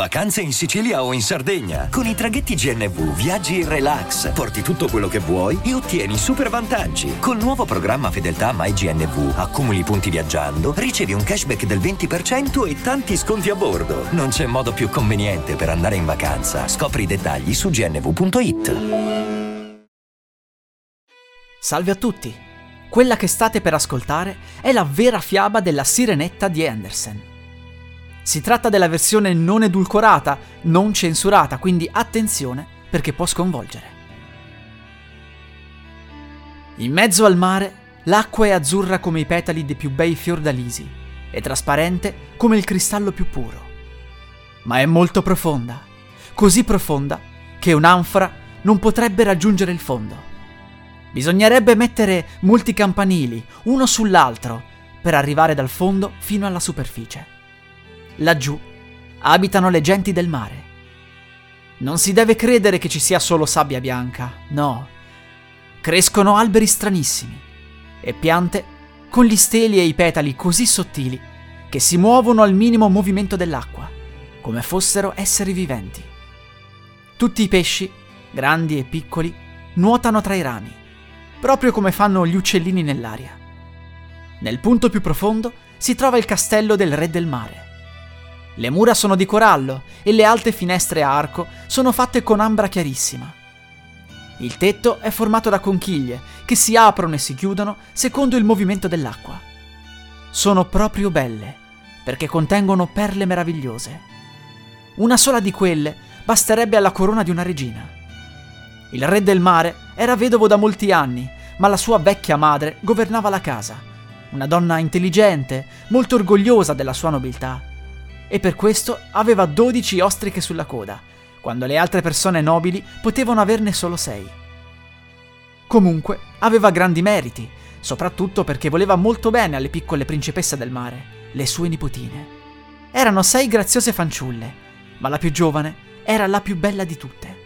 Vacanze in Sicilia o in Sardegna. Con i traghetti GNV viaggi in relax, porti tutto quello che vuoi e ottieni super vantaggi. Col nuovo programma Fedeltà MyGNV accumuli punti viaggiando, ricevi un cashback del 20% e tanti sconti a bordo. Non c'è modo più conveniente per andare in vacanza. Scopri i dettagli su gnv.it. Salve a tutti! Quella che state per ascoltare è la vera fiaba della sirenetta di Andersen. Si tratta della versione non edulcorata, non censurata, quindi attenzione perché può sconvolgere. In mezzo al mare, l'acqua è azzurra come i petali dei più bei fiordalisi e trasparente come il cristallo più puro. Ma è molto profonda, così profonda che un'anfora non potrebbe raggiungere il fondo. Bisognerebbe mettere molti campanili, uno sull'altro, per arrivare dal fondo fino alla superficie. Laggiù abitano le genti del mare. Non si deve credere che ci sia solo sabbia bianca, no. Crescono alberi stranissimi e piante con gli steli e i petali così sottili che si muovono al minimo movimento dell'acqua, come fossero esseri viventi. Tutti i pesci, grandi e piccoli, nuotano tra i rami, proprio come fanno gli uccellini nell'aria. Nel punto più profondo si trova il castello del re del mare. Le mura sono di corallo e le alte finestre a arco sono fatte con ambra chiarissima. Il tetto è formato da conchiglie che si aprono e si chiudono secondo il movimento dell'acqua. Sono proprio belle perché contengono perle meravigliose. Una sola di quelle basterebbe alla corona di una regina. Il re del mare era vedovo da molti anni, ma la sua vecchia madre governava la casa. Una donna intelligente, molto orgogliosa della sua nobiltà e per questo aveva 12 ostriche sulla coda, quando le altre persone nobili potevano averne solo 6. Comunque, aveva grandi meriti, soprattutto perché voleva molto bene alle piccole principesse del mare, le sue nipotine. Erano sei graziose fanciulle, ma la più giovane era la più bella di tutte.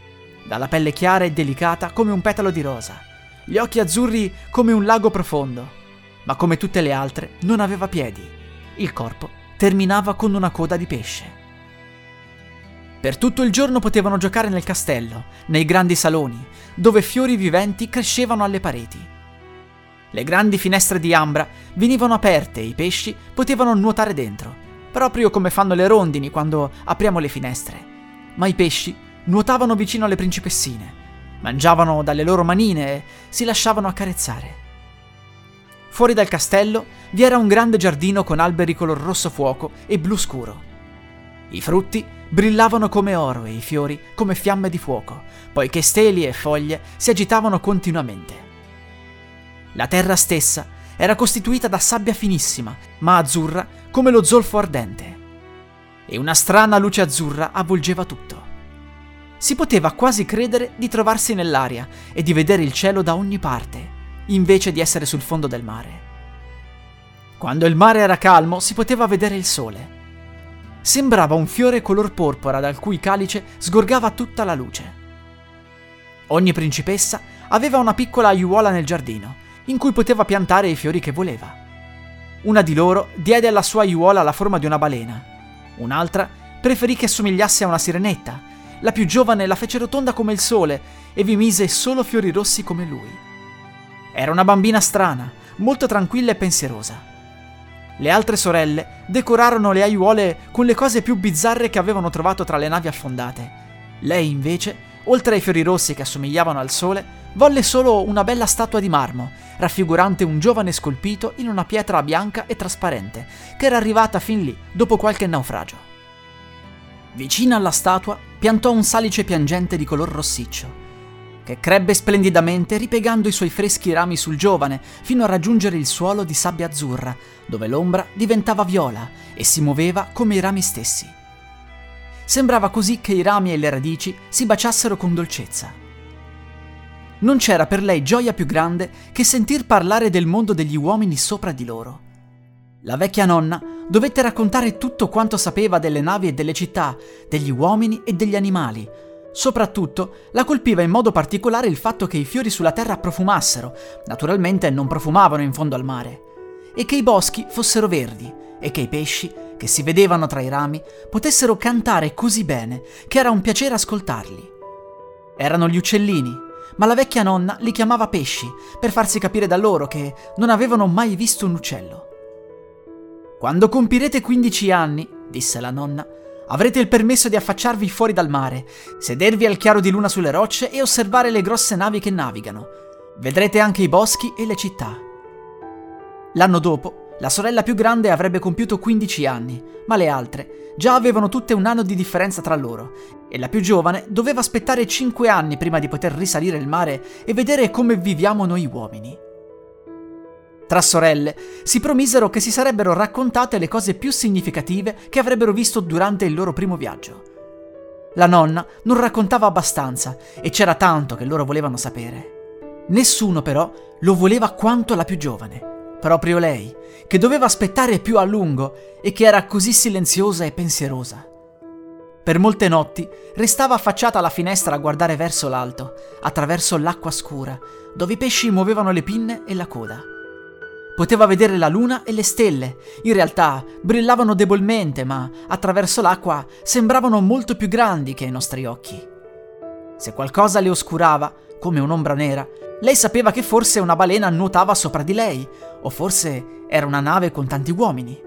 Dalla pelle chiara e delicata come un petalo di rosa, gli occhi azzurri come un lago profondo, ma come tutte le altre non aveva piedi, il corpo terminava con una coda di pesce. Per tutto il giorno potevano giocare nel castello, nei grandi saloni, dove fiori viventi crescevano alle pareti. Le grandi finestre di ambra venivano aperte e i pesci potevano nuotare dentro, proprio come fanno le rondini quando apriamo le finestre. Ma i pesci nuotavano vicino alle principessine, mangiavano dalle loro manine e si lasciavano accarezzare. Fuori dal castello vi era un grande giardino con alberi color rosso fuoco e blu scuro. I frutti brillavano come oro e i fiori come fiamme di fuoco, poiché steli e foglie si agitavano continuamente. La terra stessa era costituita da sabbia finissima, ma azzurra come lo zolfo ardente. E una strana luce azzurra avvolgeva tutto. Si poteva quasi credere di trovarsi nell'aria e di vedere il cielo da ogni parte, invece di essere sul fondo del mare. Quando il mare era calmo si poteva vedere il sole. Sembrava un fiore color porpora dal cui calice sgorgava tutta la luce. Ogni principessa aveva una piccola aiuola nel giardino, in cui poteva piantare i fiori che voleva. Una di loro diede alla sua aiuola la forma di una balena, un'altra preferì che assomigliasse a una sirenetta, la più giovane la fece rotonda come il sole e vi mise solo fiori rossi come lui. Era una bambina strana, molto tranquilla e pensierosa. Le altre sorelle decorarono le aiuole con le cose più bizzarre che avevano trovato tra le navi affondate. Lei, invece, oltre ai fiori rossi che assomigliavano al sole, volle solo una bella statua di marmo, raffigurante un giovane scolpito in una pietra bianca e trasparente, che era arrivata fin lì dopo qualche naufragio. Vicina alla statua piantò un salice piangente di color rossiccio che crebbe splendidamente ripiegando i suoi freschi rami sul giovane fino a raggiungere il suolo di sabbia azzurra, dove l'ombra diventava viola e si muoveva come i rami stessi. Sembrava così che i rami e le radici si baciassero con dolcezza. Non c'era per lei gioia più grande che sentir parlare del mondo degli uomini sopra di loro. La vecchia nonna dovette raccontare tutto quanto sapeva delle navi e delle città, degli uomini e degli animali, Soprattutto la colpiva in modo particolare il fatto che i fiori sulla terra profumassero, naturalmente non profumavano in fondo al mare, e che i boschi fossero verdi e che i pesci, che si vedevano tra i rami, potessero cantare così bene che era un piacere ascoltarli. Erano gli uccellini, ma la vecchia nonna li chiamava pesci per farsi capire da loro che non avevano mai visto un uccello. Quando compirete 15 anni, disse la nonna, avrete il permesso di affacciarvi fuori dal mare, sedervi al chiaro di luna sulle rocce e osservare le grosse navi che navigano. Vedrete anche i boschi e le città. L'anno dopo, la sorella più grande avrebbe compiuto 15 anni, ma le altre già avevano tutte un anno di differenza tra loro, e la più giovane doveva aspettare 5 anni prima di poter risalire il mare e vedere come viviamo noi uomini. Tra sorelle si promisero che si sarebbero raccontate le cose più significative che avrebbero visto durante il loro primo viaggio. La nonna non raccontava abbastanza e c'era tanto che loro volevano sapere. Nessuno però lo voleva quanto la più giovane proprio lei, che doveva aspettare più a lungo e che era così silenziosa e pensierosa. Per molte notti restava affacciata alla finestra a guardare verso l'alto, attraverso l'acqua scura, dove i pesci muovevano le pinne e la coda. Poteva vedere la luna e le stelle. In realtà brillavano debolmente, ma attraverso l'acqua sembravano molto più grandi che i nostri occhi. Se qualcosa le oscurava, come un'ombra nera, lei sapeva che forse una balena nuotava sopra di lei, o forse era una nave con tanti uomini.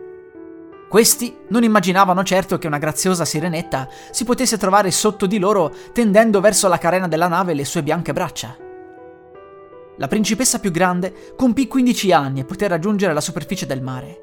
Questi non immaginavano certo che una graziosa sirenetta si potesse trovare sotto di loro tendendo verso la carena della nave le sue bianche braccia. La principessa più grande compì 15 anni e poté raggiungere la superficie del mare.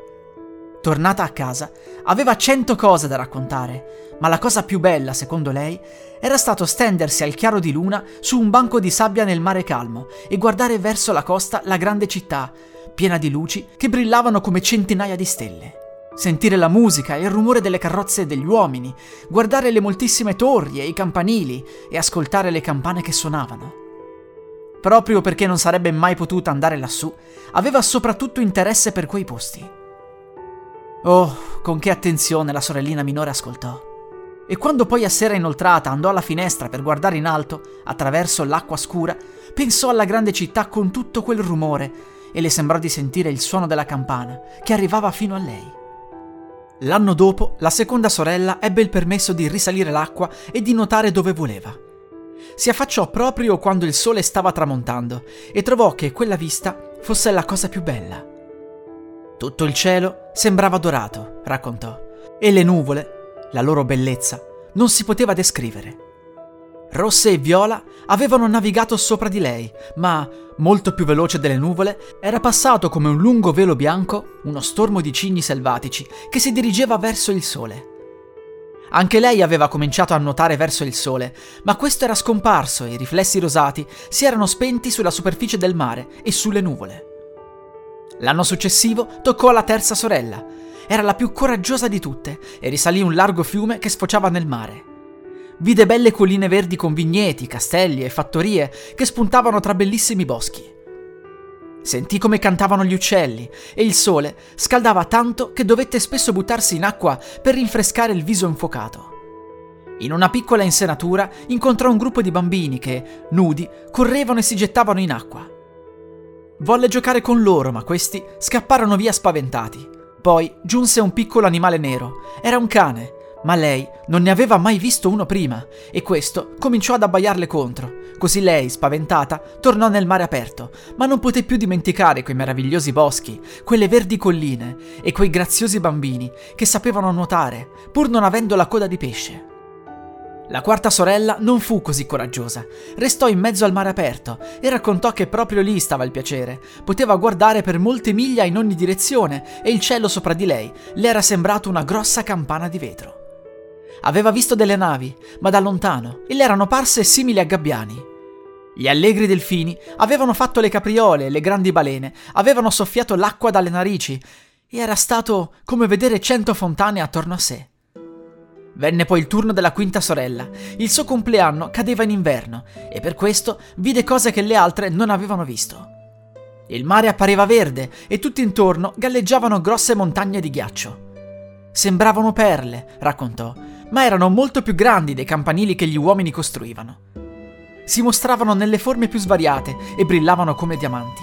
Tornata a casa, aveva cento cose da raccontare, ma la cosa più bella, secondo lei, era stato stendersi al chiaro di luna su un banco di sabbia nel mare calmo e guardare verso la costa la grande città, piena di luci che brillavano come centinaia di stelle. Sentire la musica e il rumore delle carrozze degli uomini, guardare le moltissime torri e i campanili e ascoltare le campane che suonavano. Proprio perché non sarebbe mai potuta andare lassù, aveva soprattutto interesse per quei posti. Oh, con che attenzione la sorellina minore ascoltò. E quando poi a sera inoltrata andò alla finestra per guardare in alto, attraverso l'acqua scura, pensò alla grande città con tutto quel rumore e le sembrò di sentire il suono della campana che arrivava fino a lei. L'anno dopo, la seconda sorella ebbe il permesso di risalire l'acqua e di nuotare dove voleva. Si affacciò proprio quando il sole stava tramontando e trovò che quella vista fosse la cosa più bella. Tutto il cielo sembrava dorato, raccontò, e le nuvole, la loro bellezza, non si poteva descrivere. Rosse e viola avevano navigato sopra di lei, ma, molto più veloce delle nuvole, era passato come un lungo velo bianco uno stormo di cigni selvatici che si dirigeva verso il sole. Anche lei aveva cominciato a nuotare verso il sole, ma questo era scomparso e i riflessi rosati si erano spenti sulla superficie del mare e sulle nuvole. L'anno successivo toccò alla terza sorella. Era la più coraggiosa di tutte e risalì un largo fiume che sfociava nel mare. Vide belle colline verdi con vigneti, castelli e fattorie che spuntavano tra bellissimi boschi. Sentì come cantavano gli uccelli e il sole scaldava tanto che dovette spesso buttarsi in acqua per rinfrescare il viso infuocato. In una piccola insenatura incontrò un gruppo di bambini che, nudi, correvano e si gettavano in acqua. Volle giocare con loro, ma questi scapparono via spaventati. Poi giunse un piccolo animale nero. Era un cane, ma lei non ne aveva mai visto uno prima e questo cominciò ad abbaiarle contro. Così lei, spaventata, tornò nel mare aperto, ma non poté più dimenticare quei meravigliosi boschi, quelle verdi colline e quei graziosi bambini che sapevano nuotare, pur non avendo la coda di pesce. La quarta sorella non fu così coraggiosa. Restò in mezzo al mare aperto e raccontò che proprio lì stava il piacere. Poteva guardare per molte miglia in ogni direzione e il cielo sopra di lei le era sembrato una grossa campana di vetro. Aveva visto delle navi, ma da lontano, e le erano parse simili a gabbiani. Gli allegri delfini avevano fatto le capriole e le grandi balene, avevano soffiato l'acqua dalle narici, e era stato come vedere cento fontane attorno a sé. Venne poi il turno della quinta sorella. Il suo compleanno cadeva in inverno e per questo vide cose che le altre non avevano visto. Il mare appariva verde e tutto intorno galleggiavano grosse montagne di ghiaccio. Sembravano perle, raccontò, ma erano molto più grandi dei campanili che gli uomini costruivano. Si mostravano nelle forme più svariate e brillavano come diamanti.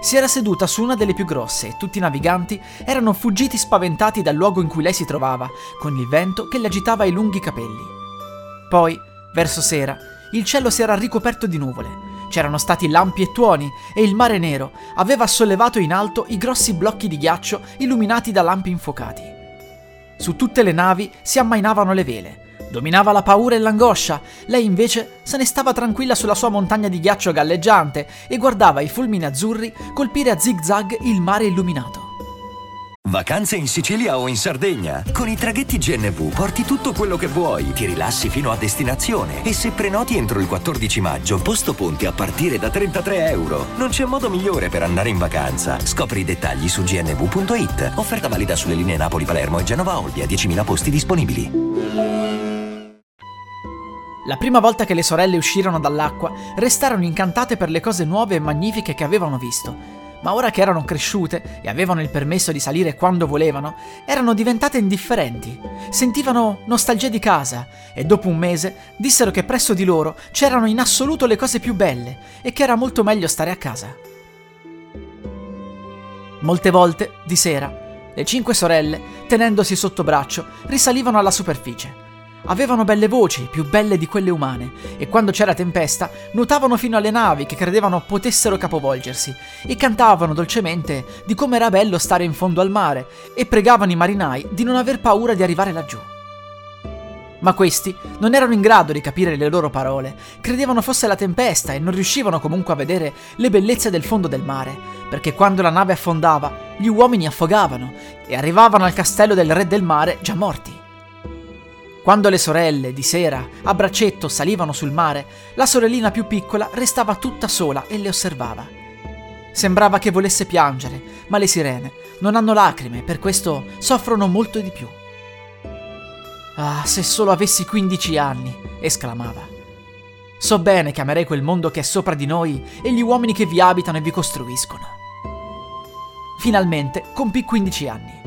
si era seduta su una delle più grosse e tutti i naviganti erano fuggiti spaventati dal luogo in cui lei si trovava, con il vento che le agitava i lunghi capelli. Poi, verso sera, il cielo si era ricoperto di nuvole. C'erano stati lampi e tuoni e il mare nero aveva sollevato in alto i grossi blocchi di ghiaccio illuminati da lampi infuocati. Su tutte le navi si ammainavano le vele, Dominava la paura e l'angoscia, lei invece se ne stava tranquilla sulla sua montagna di ghiaccio galleggiante e guardava i fulmini azzurri colpire a zig-zag il mare illuminato. Vacanze in Sicilia o in Sardegna? Con i traghetti GNV porti tutto quello che vuoi, ti rilassi fino a destinazione e se prenoti entro il 14 maggio, posto ponti a partire da 33 euro. Non c'è modo migliore per andare in vacanza. Scopri i dettagli su gnv.it. Offerta valida sulle linee Napoli-Palermo e Genova-Olbia, 10.000 posti disponibili. La prima volta che le sorelle uscirono dall'acqua, restarono incantate per le cose nuove e magnifiche che avevano visto. Ma ora che erano cresciute e avevano il permesso di salire quando volevano, erano diventate indifferenti. Sentivano nostalgia di casa e dopo un mese dissero che presso di loro c'erano in assoluto le cose più belle e che era molto meglio stare a casa. Molte volte, di sera, le cinque sorelle, tenendosi sotto braccio, risalivano alla superficie Avevano belle voci, più belle di quelle umane, e quando c'era tempesta nuotavano fino alle navi che credevano potessero capovolgersi e cantavano dolcemente di come era bello stare in fondo al mare e pregavano i marinai di non aver paura di arrivare laggiù. Ma questi non erano in grado di capire le loro parole, credevano fosse la tempesta e non riuscivano comunque a vedere le bellezze del fondo del mare, perché quando la nave affondava, gli uomini affogavano e arrivavano al castello del re del mare già morti. Quando le sorelle, di sera, a braccetto salivano sul mare, la sorellina più piccola restava tutta sola e le osservava. Sembrava che volesse piangere, ma le sirene non hanno lacrime, per questo soffrono molto di più. Ah, se solo avessi 15 anni, esclamava. So bene che amerei quel mondo che è sopra di noi e gli uomini che vi abitano e vi costruiscono. Finalmente compì 15 anni.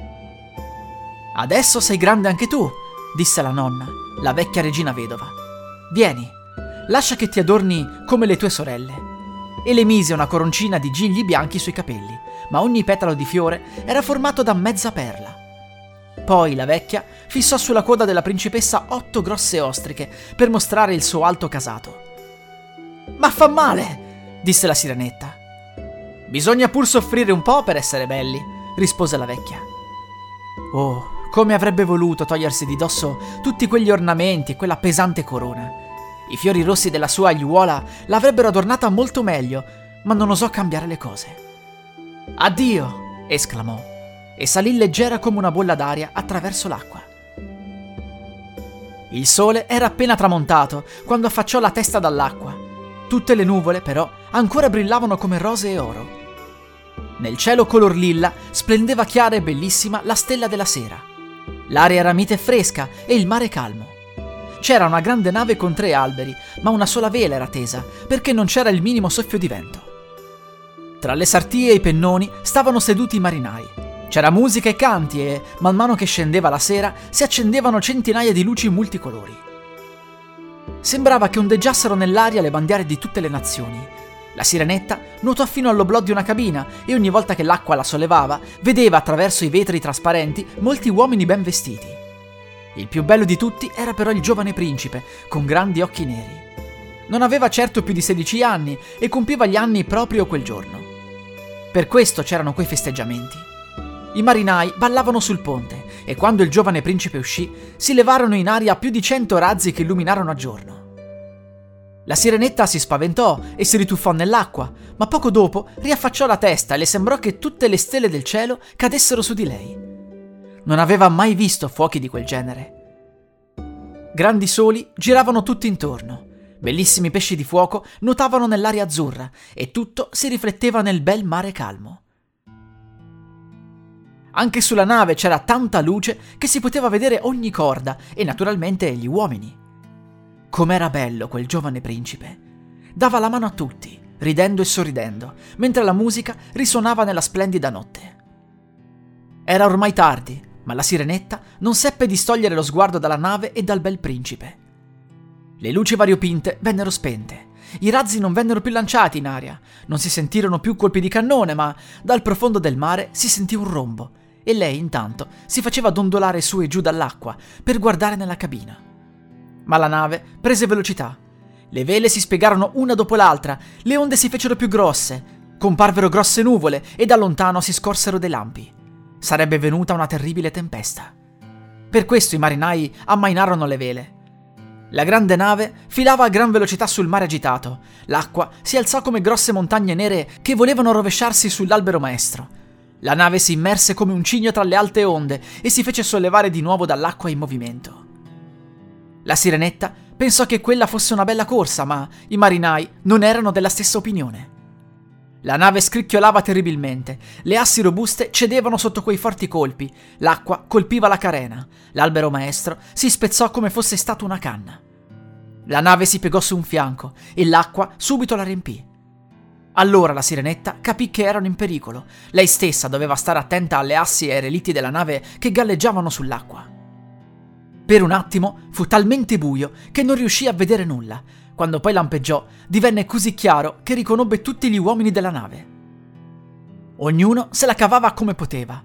Adesso sei grande anche tu, disse la nonna, la vecchia regina vedova. Vieni, lascia che ti adorni come le tue sorelle. E le mise una coroncina di gigli bianchi sui capelli, ma ogni petalo di fiore era formato da mezza perla. Poi la vecchia fissò sulla coda della principessa otto grosse ostriche per mostrare il suo alto casato. Ma fa male, disse la sirenetta. Bisogna pur soffrire un po' per essere belli, rispose la vecchia. Oh, come avrebbe voluto togliersi di dosso tutti quegli ornamenti e quella pesante corona. I fiori rossi della sua aiuola l'avrebbero adornata molto meglio, ma non osò cambiare le cose. Addio! esclamò, e salì leggera come una bolla d'aria attraverso l'acqua. Il sole era appena tramontato quando affacciò la testa dall'acqua. Tutte le nuvole, però, ancora brillavano come rose e oro. Nel cielo color lilla splendeva chiara e bellissima la stella della sera. L'aria era mite e fresca e il mare calmo. C'era una grande nave con tre alberi, ma una sola vela era tesa, perché non c'era il minimo soffio di vento. Tra le sartie e i pennoni stavano seduti i marinai. C'era musica e canti e, man mano che scendeva la sera, si accendevano centinaia di luci multicolori. Sembrava che ondeggiassero nell'aria le bandiere di tutte le nazioni, la sirenetta nuotò fino all'oblò di una cabina e ogni volta che l'acqua la sollevava, vedeva attraverso i vetri trasparenti molti uomini ben vestiti. Il più bello di tutti era però il giovane principe, con grandi occhi neri. Non aveva certo più di 16 anni e compiva gli anni proprio quel giorno. Per questo c'erano quei festeggiamenti. I marinai ballavano sul ponte e quando il giovane principe uscì, si levarono in aria più di cento razzi che illuminarono a giorno. La sirenetta si spaventò e si rituffò nell'acqua, ma poco dopo riaffacciò la testa e le sembrò che tutte le stelle del cielo cadessero su di lei. Non aveva mai visto fuochi di quel genere. Grandi soli giravano tutti intorno. Bellissimi pesci di fuoco nuotavano nell'aria azzurra e tutto si rifletteva nel bel mare calmo. Anche sulla nave c'era tanta luce che si poteva vedere ogni corda e naturalmente gli uomini. Com'era bello quel giovane principe. Dava la mano a tutti, ridendo e sorridendo, mentre la musica risuonava nella splendida notte. Era ormai tardi, ma la sirenetta non seppe distogliere lo sguardo dalla nave e dal bel principe. Le luci variopinte vennero spente I razzi non vennero più lanciati in aria, non si sentirono più colpi di cannone, ma dal profondo del mare si sentì un rombo e lei intanto si faceva dondolare su e giù dall'acqua per guardare nella cabina. Ma la nave prese velocità. Le vele si spiegarono una dopo l'altra, le onde si fecero più grosse, comparvero grosse nuvole e da lontano si scorsero dei lampi. Sarebbe venuta una terribile tempesta. Per questo i marinai ammainarono le vele. La grande nave filava a gran velocità sul mare agitato. L'acqua si alzò come grosse montagne nere che volevano rovesciarsi sull'albero maestro. La nave si immerse come un cigno tra le alte onde e si fece sollevare di nuovo dall'acqua in movimento. La sirenetta pensò che quella fosse una bella corsa, ma i marinai non erano della stessa opinione. La nave scricchiolava terribilmente, le assi robuste cedevano sotto quei forti colpi, l'acqua colpiva la carena, l'albero maestro si spezzò come fosse stata una canna. La nave si piegò su un fianco e l'acqua subito la riempì. Allora la sirenetta capì che erano in pericolo. Lei stessa doveva stare attenta alle assi e ai relitti della nave che galleggiavano sull'acqua. Per un attimo fu talmente buio che non riuscì a vedere nulla. Quando poi lampeggiò, divenne così chiaro che riconobbe tutti gli uomini della nave. Ognuno se la cavava come poteva.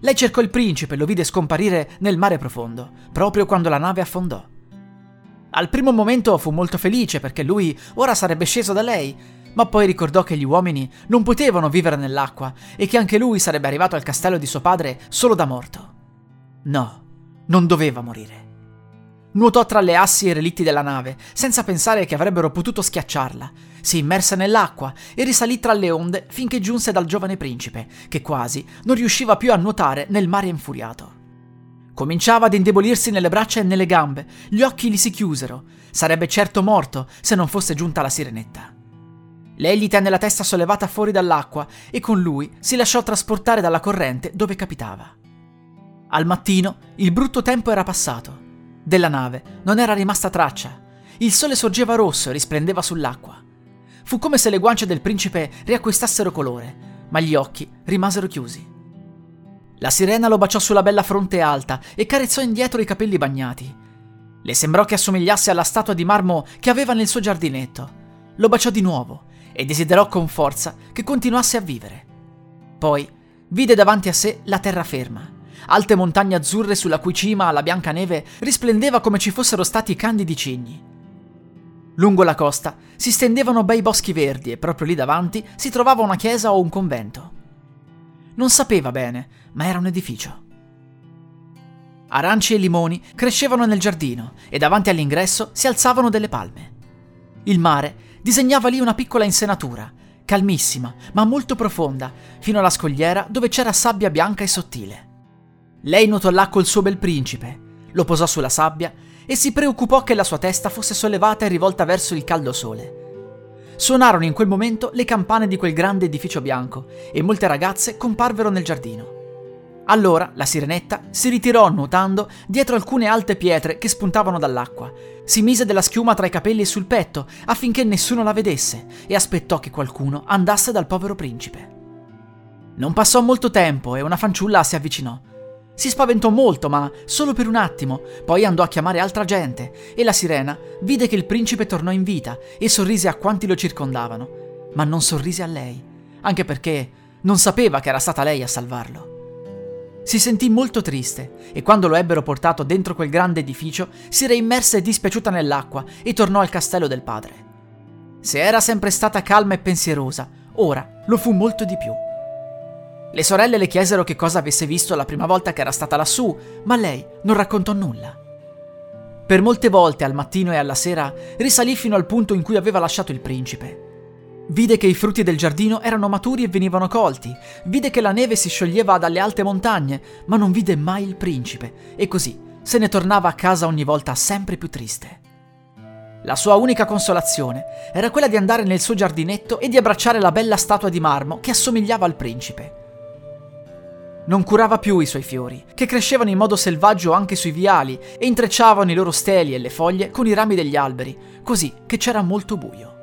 Lei cercò il principe e lo vide scomparire nel mare profondo, proprio quando la nave affondò. Al primo momento fu molto felice perché lui ora sarebbe sceso da lei, ma poi ricordò che gli uomini non potevano vivere nell'acqua e che anche lui sarebbe arrivato al castello di suo padre solo da morto. No, non doveva morire. Nuotò tra le assi e relitti della nave, senza pensare che avrebbero potuto schiacciarla. Si immerse nell'acqua e risalì tra le onde finché giunse dal giovane principe, che quasi non riusciva più a nuotare nel mare infuriato. Cominciava ad indebolirsi nelle braccia e nelle gambe, gli occhi gli si chiusero. Sarebbe certo morto se non fosse giunta la sirenetta. Lei gli tenne la testa sollevata fuori dall'acqua e con lui si lasciò trasportare dalla corrente dove capitava. Al mattino il brutto tempo era passato. Della nave non era rimasta traccia. Il sole sorgeva rosso e risplendeva sull'acqua. Fu come se le guance del principe riacquistassero colore, ma gli occhi rimasero chiusi. La sirena lo baciò sulla bella fronte alta e carezzò indietro i capelli bagnati. Le sembrò che assomigliasse alla statua di marmo che aveva nel suo giardinetto. Lo baciò di nuovo e desiderò con forza che continuasse a vivere. Poi vide davanti a sé la terraferma, alte montagne azzurre sulla cui cima la bianca neve risplendeva come ci fossero stati candidi cigni. Lungo la costa si stendevano bei boschi verdi e proprio lì davanti si trovava una chiesa o un convento. Non sapeva bene, ma era un edificio. Aranci e limoni crescevano nel giardino e davanti all'ingresso si alzavano delle palme. Il mare disegnava lì una piccola insenatura, calmissima, ma molto profonda, fino alla scogliera dove c'era sabbia bianca e sottile. Lei nuotò là col suo bel principe, lo posò sulla sabbia e si preoccupò che la sua testa fosse sollevata e rivolta verso il caldo sole. Suonarono in quel momento le campane di quel grande edificio bianco e molte ragazze comparvero nel giardino. Allora la sirenetta si ritirò nuotando dietro alcune alte pietre che spuntavano dall'acqua. Si mise della schiuma tra i capelli e sul petto affinché nessuno la vedesse e aspettò che qualcuno andasse dal povero principe. Non passò molto tempo e una fanciulla si avvicinò. Si spaventò molto, ma solo per un attimo, poi andò a chiamare altra gente e la sirena vide che il principe tornò in vita e sorrise a quanti lo circondavano, ma non sorrise a lei, anche perché non sapeva che era stata lei a salvarlo. Si sentì molto triste e quando lo ebbero portato dentro quel grande edificio si reimmerse dispiaciuta nell'acqua e tornò al castello del padre. Se era sempre stata calma e pensierosa, ora lo fu molto di più. Le sorelle le chiesero che cosa avesse visto la prima volta che era stata lassù, ma lei non raccontò nulla. Per molte volte al mattino e alla sera risalì fino al punto in cui aveva lasciato il principe Vide che i frutti del giardino erano maturi e venivano colti, vide che la neve si scioglieva dalle alte montagne, ma non vide mai il principe, e così se ne tornava a casa ogni volta sempre più triste. La sua unica consolazione era quella di andare nel suo giardinetto e di abbracciare la bella statua di marmo che assomigliava al principe. Non curava più i suoi fiori, che crescevano in modo selvaggio anche sui viali e intrecciavano i loro steli e le foglie con i rami degli alberi, così che c'era molto buio.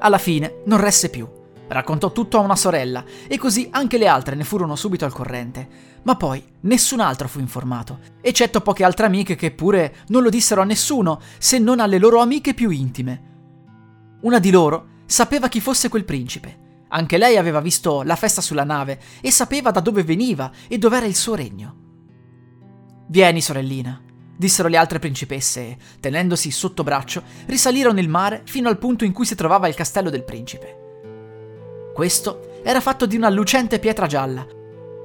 Alla fine non resse più. Raccontò tutto a una sorella e così anche le altre ne furono subito al corrente. Ma poi nessun altro fu informato, eccetto poche altre amiche che pure non lo dissero a nessuno se non alle loro amiche più intime. Una di loro sapeva chi fosse quel principe. Anche lei aveva visto la festa sulla nave e sapeva da dove veniva e dov'era il suo regno. Vieni, sorellina, dissero le altre principesse e, tenendosi sotto braccio, risalirono il mare fino al punto in cui si trovava il castello del principe. Questo era fatto di una lucente pietra gialla.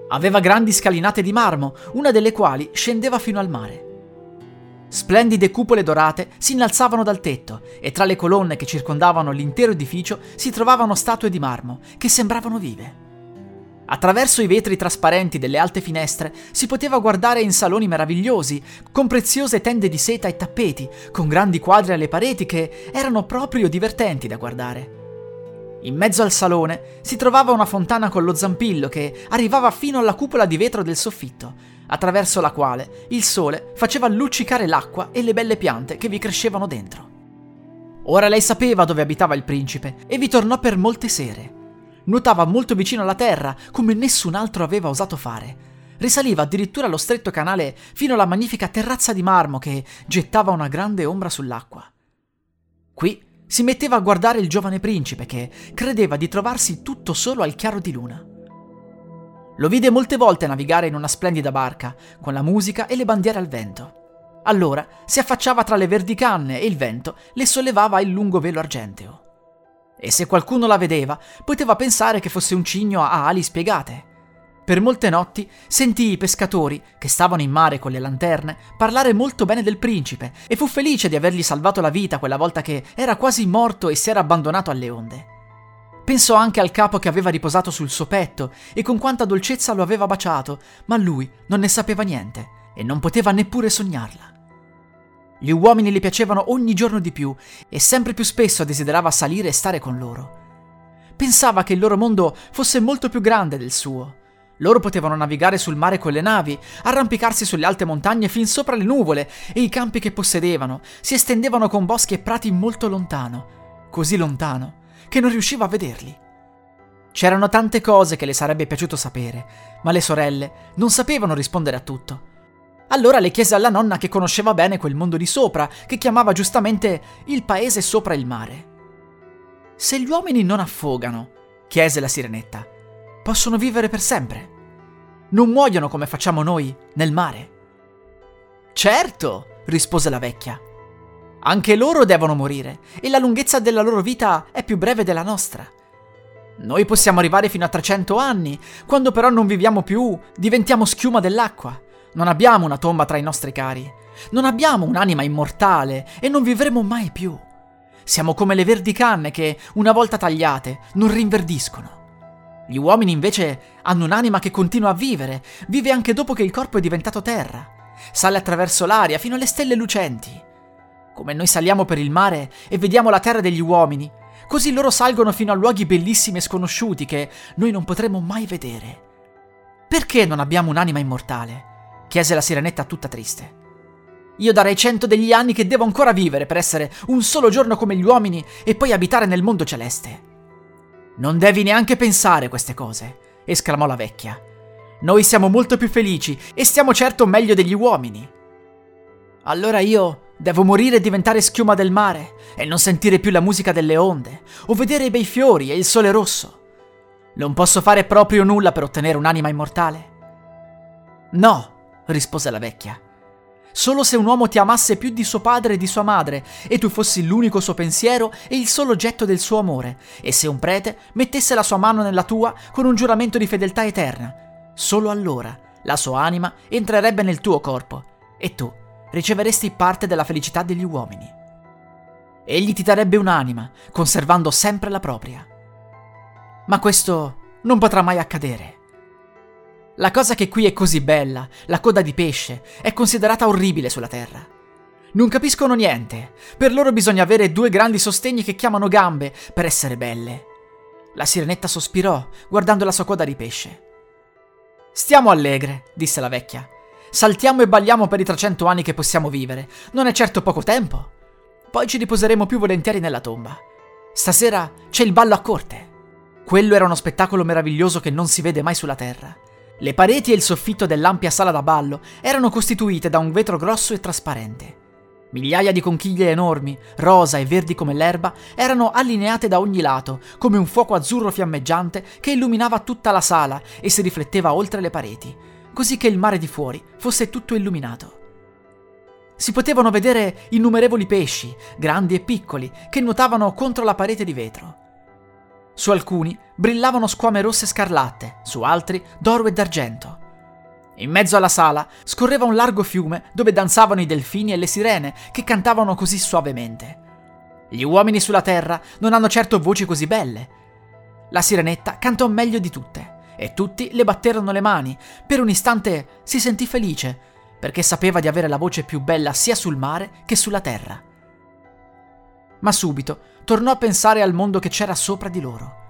Aveva grandi scalinate di marmo, una delle quali scendeva fino al mare. Splendide cupole dorate si innalzavano dal tetto e tra le colonne che circondavano l'intero edificio si trovavano statue di marmo che sembravano vive. Attraverso i vetri trasparenti delle alte finestre si poteva guardare in saloni meravigliosi, con preziose tende di seta e tappeti, con grandi quadri alle pareti che erano proprio divertenti da guardare. In mezzo al salone si trovava una fontana con lo zampillo che arrivava fino alla cupola di vetro del soffitto, attraverso la quale il sole faceva luccicare l'acqua e le belle piante che vi crescevano dentro. Ora lei sapeva dove abitava il principe e vi tornò per molte sere. Nuotava molto vicino alla terra, come nessun altro aveva osato fare. Risaliva addirittura lo stretto canale fino alla magnifica terrazza di marmo che gettava una grande ombra sull'acqua. Qui si metteva a guardare il giovane principe che credeva di trovarsi tutto solo al chiaro di luna. Lo vide molte volte navigare in una splendida barca, con la musica e le bandiere al vento. Allora si affacciava tra le verdi canne e il vento le sollevava il lungo velo argenteo. E se qualcuno la vedeva, poteva pensare che fosse un cigno a ali spiegate. Per molte notti sentì i pescatori, che stavano in mare con le lanterne, parlare molto bene del principe e fu felice di avergli salvato la vita quella volta che era quasi morto e si era abbandonato alle onde. Pensò anche al capo che aveva riposato sul suo petto e con quanta dolcezza lo aveva baciato, ma lui non ne sapeva niente e non poteva neppure sognarla. Gli uomini le piacevano ogni giorno di più e sempre più spesso desiderava salire e stare con loro. Pensava che il loro mondo fosse molto più grande del suo loro potevano navigare sul mare con le navi, arrampicarsi sulle alte montagne fin sopra le nuvole e i campi che possedevano si estendevano con boschi e prati molto lontano, così lontano che non riusciva a vederli. C'erano tante cose che le sarebbe piaciuto sapere, ma le sorelle non sapevano rispondere a tutto. Allora le chiese alla nonna che conosceva bene quel mondo di sopra, che chiamava giustamente il paese sopra il mare. Se gli uomini non affogano, chiese la sirenetta, possono vivere per sempre. Non muoiono come facciamo noi nel mare. Certo, rispose la vecchia. Anche loro devono morire e la lunghezza della loro vita è più breve della nostra. Noi possiamo arrivare fino a 300 anni, quando però non viviamo più, diventiamo schiuma dell'acqua. Non abbiamo una tomba tra i nostri cari. Non abbiamo un'anima immortale e non vivremo mai più. Siamo come le verdi canne che, una volta tagliate, non rinverdiscono. Gli uomini invece hanno un'anima che continua a vivere, vive anche dopo che il corpo è diventato terra, sale attraverso l'aria fino alle stelle lucenti. Come noi saliamo per il mare e vediamo la terra degli uomini, così loro salgono fino a luoghi bellissimi e sconosciuti che noi non potremo mai vedere. Perché non abbiamo un'anima immortale? chiese la sirenetta tutta triste. Io darei cento degli anni che devo ancora vivere per essere un solo giorno come gli uomini e poi abitare nel mondo celeste. Non devi neanche pensare queste cose, esclamò la vecchia. Noi siamo molto più felici e stiamo certo meglio degli uomini. Allora io devo morire e diventare schiuma del mare e non sentire più la musica delle onde o vedere i bei fiori e il sole rosso. Non posso fare proprio nulla per ottenere un'anima immortale? No, rispose la vecchia. Solo se un uomo ti amasse più di suo padre e di sua madre, e tu fossi l'unico suo pensiero e il solo oggetto del suo amore, e se un prete mettesse la sua mano nella tua con un giuramento di fedeltà eterna, solo allora la sua anima entrerebbe nel tuo corpo, e tu riceveresti parte della felicità degli uomini. Egli ti darebbe un'anima, conservando sempre la propria. Ma questo non potrà mai accadere. La cosa che qui è così bella, la coda di pesce, è considerata orribile sulla Terra. Non capiscono niente. Per loro bisogna avere due grandi sostegni che chiamano gambe per essere belle. La sirenetta sospirò, guardando la sua coda di pesce. Stiamo allegre, disse la vecchia. Saltiamo e balliamo per i 300 anni che possiamo vivere. Non è certo poco tempo. Poi ci riposeremo più volentieri nella tomba. Stasera c'è il ballo a corte. Quello era uno spettacolo meraviglioso che non si vede mai sulla Terra. Le pareti e il soffitto dell'ampia sala da ballo erano costituite da un vetro grosso e trasparente. Migliaia di conchiglie enormi, rosa e verdi come l'erba, erano allineate da ogni lato, come un fuoco azzurro fiammeggiante che illuminava tutta la sala e si rifletteva oltre le pareti, così che il mare di fuori fosse tutto illuminato. Si potevano vedere innumerevoli pesci, grandi e piccoli, che nuotavano contro la parete di vetro. Su alcuni brillavano squame rosse scarlatte, su altri d'oro e d'argento. In mezzo alla sala scorreva un largo fiume dove danzavano i delfini e le sirene che cantavano così suavemente. Gli uomini sulla terra non hanno certo voci così belle. La sirenetta cantò meglio di tutte e tutti le batterono le mani. Per un istante si sentì felice perché sapeva di avere la voce più bella sia sul mare che sulla terra. Ma subito tornò a pensare al mondo che c'era sopra di loro.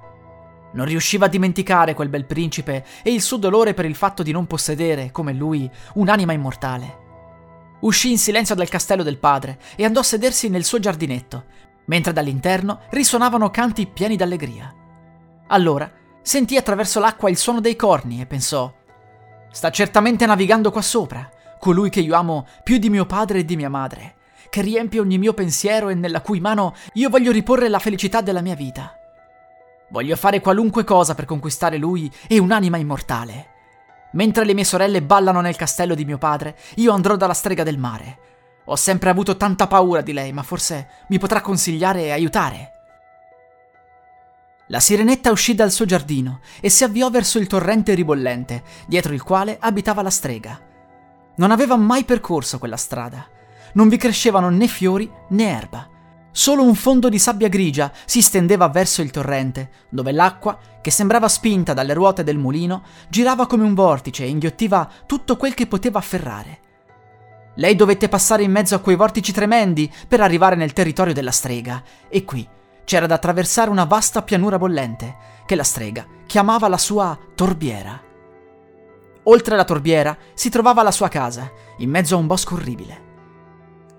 Non riusciva a dimenticare quel bel principe e il suo dolore per il fatto di non possedere, come lui, un'anima immortale. Uscì in silenzio dal castello del padre e andò a sedersi nel suo giardinetto, mentre dall'interno risuonavano canti pieni d'allegria. Allora sentì attraverso l'acqua il suono dei corni e pensò: Sta certamente navigando qua sopra, colui che io amo più di mio padre e di mia madre, che riempie ogni mio pensiero e nella cui mano io voglio riporre la felicità della mia vita. Voglio fare qualunque cosa per conquistare lui e un'anima immortale. Mentre le mie sorelle ballano nel castello di mio padre, io andrò dalla strega del mare. Ho sempre avuto tanta paura di lei, ma forse mi potrà consigliare e aiutare. La sirenetta uscì dal suo giardino e si avviò verso il torrente ribollente, dietro il quale abitava la strega. Non aveva mai percorso quella strada. Non vi crescevano né fiori né erba. Solo un fondo di sabbia grigia si stendeva verso il torrente, dove l'acqua, che sembrava spinta dalle ruote del mulino, girava come un vortice e inghiottiva tutto quel che poteva afferrare. Lei dovette passare in mezzo a quei vortici tremendi per arrivare nel territorio della strega, e qui c'era da attraversare una vasta pianura bollente, che la strega chiamava la sua torbiera. Oltre la torbiera si trovava la sua casa, in mezzo a un bosco orribile.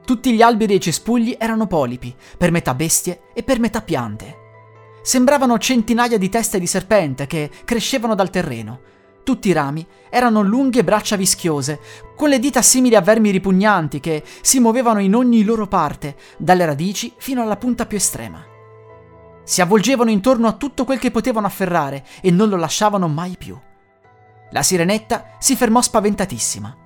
Tutti gli alberi e i cespugli erano polipi, per metà bestie e per metà piante. Sembravano centinaia di teste di serpente che crescevano dal terreno. Tutti i rami erano lunghe braccia vischiose, con le dita simili a vermi ripugnanti che si muovevano in ogni loro parte, dalle radici fino alla punta più estrema. Si avvolgevano intorno a tutto quel che potevano afferrare e non lo lasciavano mai più. La sirenetta si fermò spaventatissima.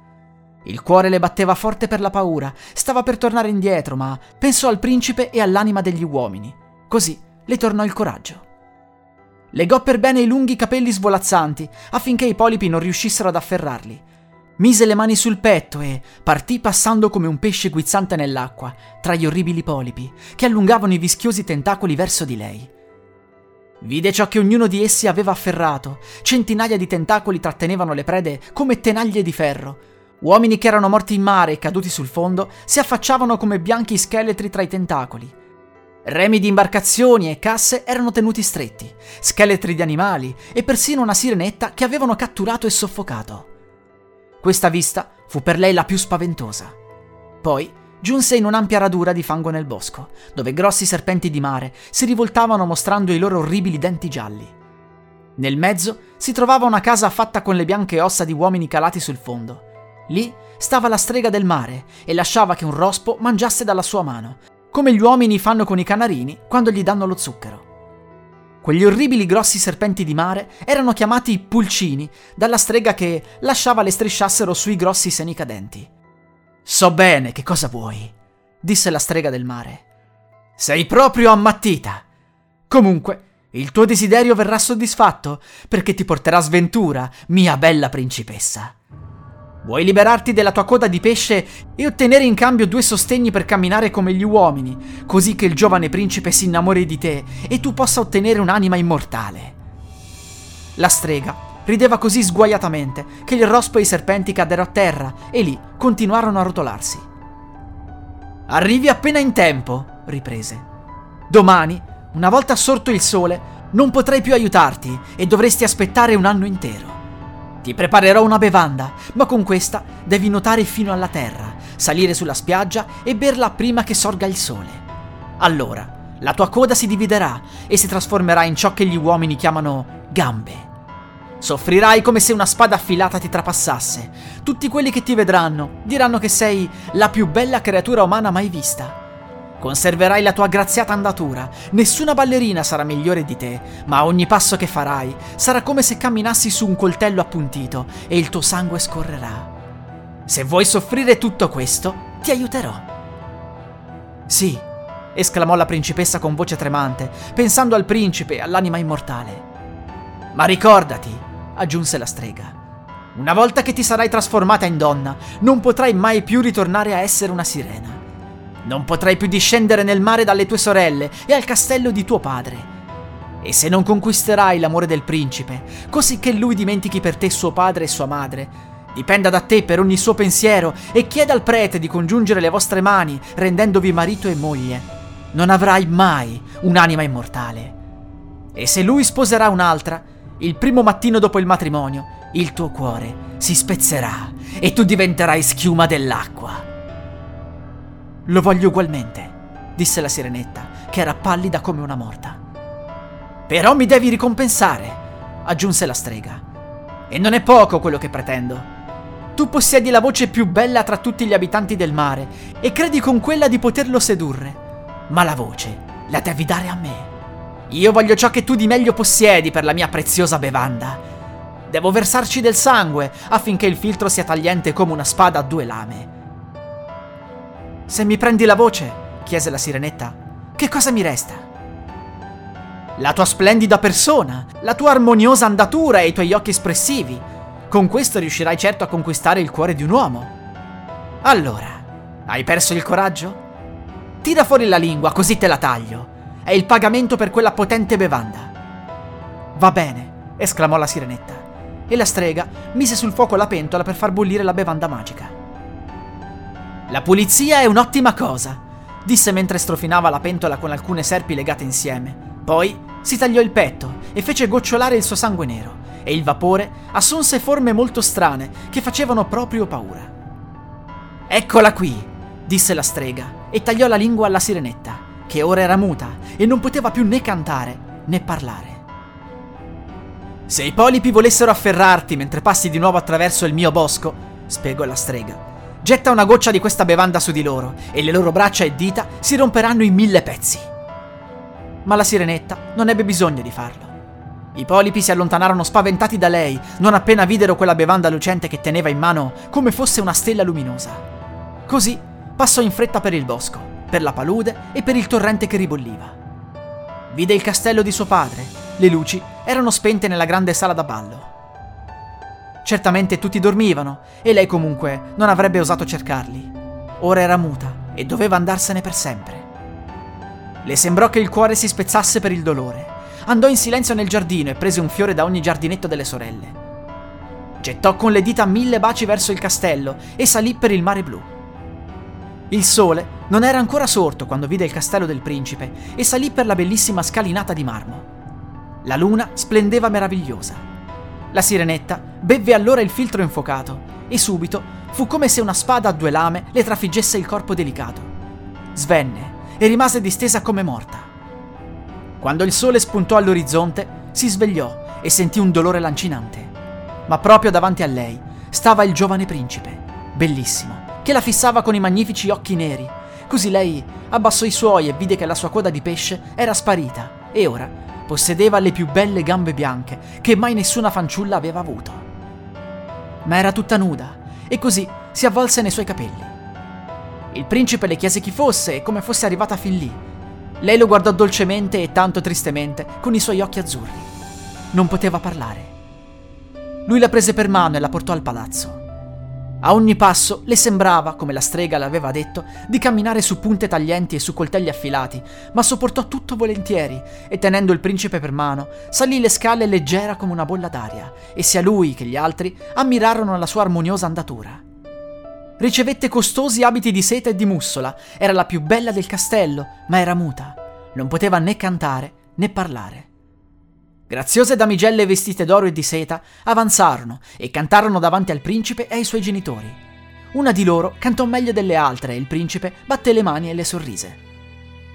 Il cuore le batteva forte per la paura, stava per tornare indietro, ma pensò al principe e all'anima degli uomini. Così le tornò il coraggio. Legò per bene i lunghi capelli svolazzanti affinché i polipi non riuscissero ad afferrarli. Mise le mani sul petto e partì passando come un pesce guizzante nell'acqua, tra gli orribili polipi, che allungavano i vischiosi tentacoli verso di lei. Vide ciò che ognuno di essi aveva afferrato. Centinaia di tentacoli trattenevano le prede come tenaglie di ferro, Uomini che erano morti in mare e caduti sul fondo si affacciavano come bianchi scheletri tra i tentacoli. Remi di imbarcazioni e casse erano tenuti stretti, scheletri di animali e persino una sirenetta che avevano catturato e soffocato. Questa vista fu per lei la più spaventosa. Poi giunse in un'ampia radura di fango nel bosco, dove grossi serpenti di mare si rivoltavano mostrando i loro orribili denti gialli. Nel mezzo si trovava una casa fatta con le bianche ossa di uomini calati sul fondo. Lì stava la strega del mare e lasciava che un rospo mangiasse dalla sua mano, come gli uomini fanno con i canarini quando gli danno lo zucchero. Quegli orribili grossi serpenti di mare erano chiamati pulcini dalla strega che lasciava le strisciassero sui grossi seni cadenti. So bene che cosa vuoi, disse la strega del mare. Sei proprio ammattita. Comunque, il tuo desiderio verrà soddisfatto perché ti porterà sventura, mia bella principessa. Vuoi liberarti della tua coda di pesce e ottenere in cambio due sostegni per camminare come gli uomini, così che il giovane principe si innamori di te e tu possa ottenere un'anima immortale. La strega rideva così sguaiatamente che il rospo e i serpenti caddero a terra e lì continuarono a rotolarsi. Arrivi appena in tempo, riprese. Domani, una volta sorto il sole, non potrei più aiutarti e dovresti aspettare un anno intero. Ti preparerò una bevanda, ma con questa devi nuotare fino alla terra, salire sulla spiaggia e berla prima che sorga il sole. Allora, la tua coda si dividerà e si trasformerà in ciò che gli uomini chiamano gambe. Soffrirai come se una spada affilata ti trapassasse. Tutti quelli che ti vedranno diranno che sei la più bella creatura umana mai vista. Conserverai la tua graziata andatura, nessuna ballerina sarà migliore di te, ma ogni passo che farai sarà come se camminassi su un coltello appuntito e il tuo sangue scorrerà. Se vuoi soffrire tutto questo, ti aiuterò. Sì, esclamò la principessa con voce tremante, pensando al principe e all'anima immortale. Ma ricordati, aggiunse la strega. Una volta che ti sarai trasformata in donna, non potrai mai più ritornare a essere una sirena. Non potrai più discendere nel mare dalle tue sorelle e al castello di tuo padre. E se non conquisterai l'amore del principe, così che lui dimentichi per te suo padre e sua madre, dipenda da te per ogni suo pensiero e chieda al prete di congiungere le vostre mani, rendendovi marito e moglie, non avrai mai un'anima immortale. E se lui sposerà un'altra, il primo mattino dopo il matrimonio, il tuo cuore si spezzerà e tu diventerai schiuma dell'acqua. Lo voglio ugualmente, disse la sirenetta, che era pallida come una morta. Però mi devi ricompensare, aggiunse la strega. E non è poco quello che pretendo. Tu possiedi la voce più bella tra tutti gli abitanti del mare e credi con quella di poterlo sedurre. Ma la voce la devi dare a me. Io voglio ciò che tu di meglio possiedi per la mia preziosa bevanda. Devo versarci del sangue affinché il filtro sia tagliente come una spada a due lame. Se mi prendi la voce, chiese la sirenetta, che cosa mi resta? La tua splendida persona, la tua armoniosa andatura e i tuoi occhi espressivi. Con questo riuscirai certo a conquistare il cuore di un uomo. Allora, hai perso il coraggio? Tira fuori la lingua così te la taglio. È il pagamento per quella potente bevanda. Va bene, esclamò la sirenetta. E la strega mise sul fuoco la pentola per far bollire la bevanda magica. La pulizia è un'ottima cosa, disse mentre strofinava la pentola con alcune serpi legate insieme. Poi si tagliò il petto e fece gocciolare il suo sangue nero, e il vapore assunse forme molto strane che facevano proprio paura. Eccola qui, disse la strega, e tagliò la lingua alla sirenetta che ora era muta e non poteva più né cantare né parlare. Se i polipi volessero afferrarti mentre passi di nuovo attraverso il mio bosco, spiegò la strega, getta una goccia di questa bevanda su di loro e le loro braccia e dita si romperanno in mille pezzi. Ma la sirenetta non ebbe bisogno di farlo. I polipi si allontanarono spaventati da lei non appena videro quella bevanda lucente che teneva in mano come fosse una stella luminosa. Così passò in fretta per il bosco per la palude e per il torrente che ribolliva. Vide il castello di suo padre, le luci erano spente nella grande sala da ballo. Certamente tutti dormivano e lei comunque non avrebbe osato cercarli. Ora era muta e doveva andarsene per sempre. Le sembrò che il cuore si spezzasse per il dolore. Andò in silenzio nel giardino e prese un fiore da ogni giardinetto delle sorelle. Gettò con le dita mille baci verso il castello e salì per il mare blu. Il sole non era ancora sorto quando vide il castello del principe e salì per la bellissima scalinata di marmo. La luna splendeva meravigliosa. La sirenetta bevve allora il filtro infuocato e subito fu come se una spada a due lame le trafiggesse il corpo delicato. Svenne e rimase distesa come morta. Quando il sole spuntò all'orizzonte, si svegliò e sentì un dolore lancinante. Ma proprio davanti a lei stava il giovane principe, bellissimo, che la fissava con i magnifici occhi neri Così lei abbassò i suoi e vide che la sua coda di pesce era sparita e ora possedeva le più belle gambe bianche che mai nessuna fanciulla aveva avuto. Ma era tutta nuda e così si avvolse nei suoi capelli. Il principe le chiese chi fosse e come fosse arrivata fin lì. Lei lo guardò dolcemente e tanto tristemente con i suoi occhi azzurri. Non poteva parlare. Lui la prese per mano e la portò al palazzo. A ogni passo le sembrava, come la strega le aveva detto, di camminare su punte taglienti e su coltelli affilati, ma sopportò tutto volentieri e tenendo il principe per mano, salì le scale leggera come una bolla d'aria e sia lui che gli altri ammirarono la sua armoniosa andatura. Ricevette costosi abiti di seta e di mussola, era la più bella del castello, ma era muta, non poteva né cantare né parlare. Graziose damigelle vestite d'oro e di seta avanzarono e cantarono davanti al principe e ai suoi genitori. Una di loro cantò meglio delle altre e il principe batté le mani e le sorrise.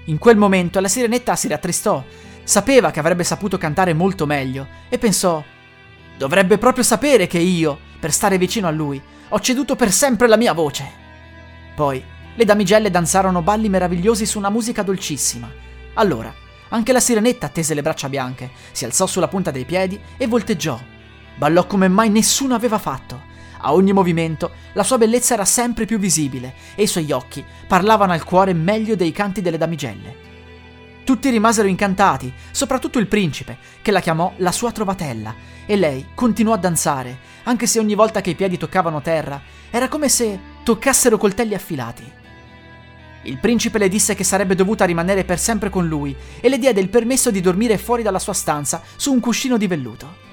In quel momento la sirenetta si rattristò, sapeva che avrebbe saputo cantare molto meglio e pensò Dovrebbe proprio sapere che io, per stare vicino a lui, ho ceduto per sempre la mia voce. Poi le damigelle danzarono balli meravigliosi su una musica dolcissima. Allora, anche la sirenetta tese le braccia bianche, si alzò sulla punta dei piedi e volteggiò. Ballò come mai nessuno aveva fatto. A ogni movimento la sua bellezza era sempre più visibile e i suoi occhi parlavano al cuore meglio dei canti delle damigelle. Tutti rimasero incantati, soprattutto il principe, che la chiamò la sua trovatella, e lei continuò a danzare, anche se ogni volta che i piedi toccavano terra, era come se toccassero coltelli affilati. Il principe le disse che sarebbe dovuta rimanere per sempre con lui e le diede il permesso di dormire fuori dalla sua stanza su un cuscino di velluto.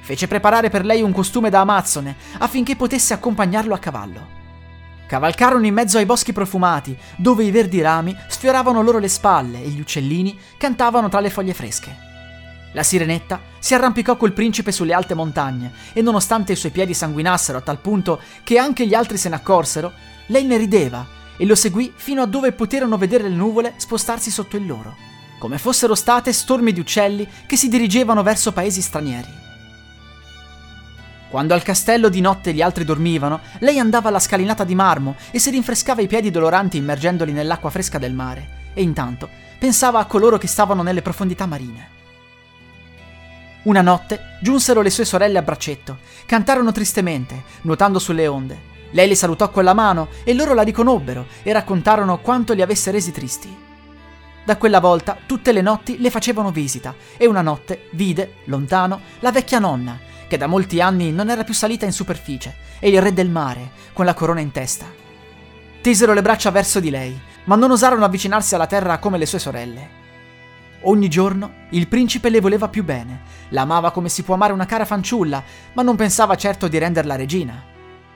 Fece preparare per lei un costume da amazzone affinché potesse accompagnarlo a cavallo. Cavalcarono in mezzo ai boschi profumati, dove i verdi rami sfioravano loro le spalle e gli uccellini cantavano tra le foglie fresche. La sirenetta si arrampicò col principe sulle alte montagne e nonostante i suoi piedi sanguinassero a tal punto che anche gli altri se ne accorsero, lei ne rideva e lo seguì fino a dove poterono vedere le nuvole spostarsi sotto il loro, come fossero state stormi di uccelli che si dirigevano verso paesi stranieri. Quando al castello di notte gli altri dormivano, lei andava alla scalinata di marmo e si rinfrescava i piedi doloranti immergendoli nell'acqua fresca del mare, e intanto pensava a coloro che stavano nelle profondità marine. Una notte giunsero le sue sorelle a braccetto, cantarono tristemente, nuotando sulle onde. Lei le salutò con la mano e loro la riconobbero e raccontarono quanto li avesse resi tristi. Da quella volta tutte le notti le facevano visita e una notte vide, lontano, la vecchia nonna che da molti anni non era più salita in superficie, e il re del mare, con la corona in testa. Tesero le braccia verso di lei, ma non osarono avvicinarsi alla terra come le sue sorelle. Ogni giorno il principe le voleva più bene, la amava come si può amare una cara fanciulla, ma non pensava certo di renderla regina.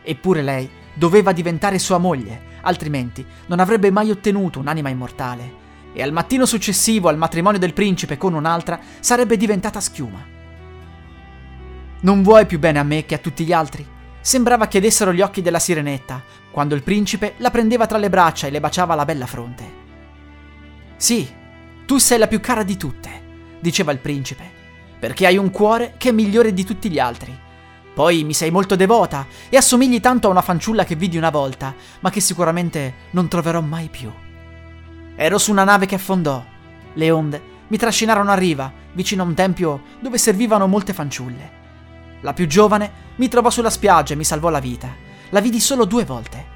Eppure lei doveva diventare sua moglie, altrimenti non avrebbe mai ottenuto un'anima immortale. E al mattino successivo al matrimonio del principe con un'altra sarebbe diventata schiuma. Non vuoi più bene a me che a tutti gli altri? Sembrava chiedessero gli occhi della sirenetta, quando il principe la prendeva tra le braccia e le baciava la bella fronte. Sì, tu sei la più cara di tutte, diceva il principe, perché hai un cuore che è migliore di tutti gli altri. Poi mi sei molto devota e assomigli tanto a una fanciulla che vidi una volta, ma che sicuramente non troverò mai più. Ero su una nave che affondò. Le onde mi trascinarono a riva, vicino a un tempio dove servivano molte fanciulle. La più giovane mi trovò sulla spiaggia e mi salvò la vita. La vidi solo due volte.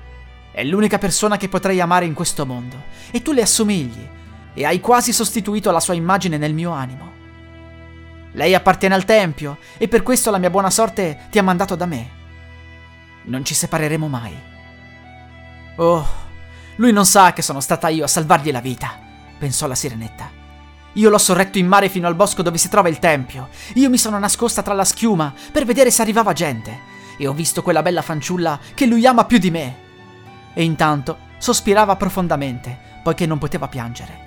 È l'unica persona che potrei amare in questo mondo, e tu le assomigli, e hai quasi sostituito la sua immagine nel mio animo. Lei appartiene al Tempio, e per questo la mia buona sorte ti ha mandato da me. Non ci separeremo mai. Oh, lui non sa che sono stata io a salvargli la vita, pensò la sirenetta. Io l'ho sorretto in mare fino al bosco dove si trova il tempio. Io mi sono nascosta tra la schiuma per vedere se arrivava gente. E ho visto quella bella fanciulla che lui ama più di me. E intanto sospirava profondamente, poiché non poteva piangere.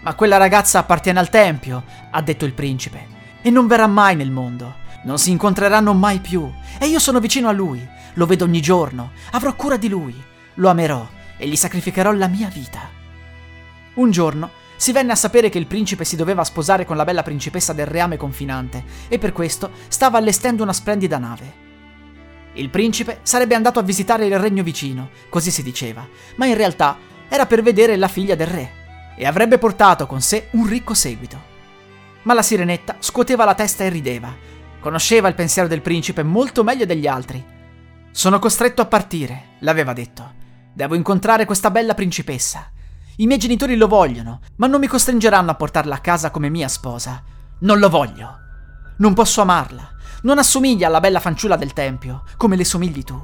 Ma quella ragazza appartiene al tempio, ha detto il principe, e non verrà mai nel mondo. Non si incontreranno mai più. E io sono vicino a lui. Lo vedo ogni giorno. Avrò cura di lui. Lo amerò e gli sacrificherò la mia vita. Un giorno si venne a sapere che il principe si doveva sposare con la bella principessa del reame confinante e per questo stava allestendo una splendida nave. Il principe sarebbe andato a visitare il regno vicino, così si diceva, ma in realtà era per vedere la figlia del re e avrebbe portato con sé un ricco seguito. Ma la sirenetta scuoteva la testa e rideva. Conosceva il pensiero del principe molto meglio degli altri. Sono costretto a partire, l'aveva detto. Devo incontrare questa bella principessa. I miei genitori lo vogliono, ma non mi costringeranno a portarla a casa come mia sposa. Non lo voglio. Non posso amarla. Non assomiglia alla bella fanciulla del tempio, come le somigli tu.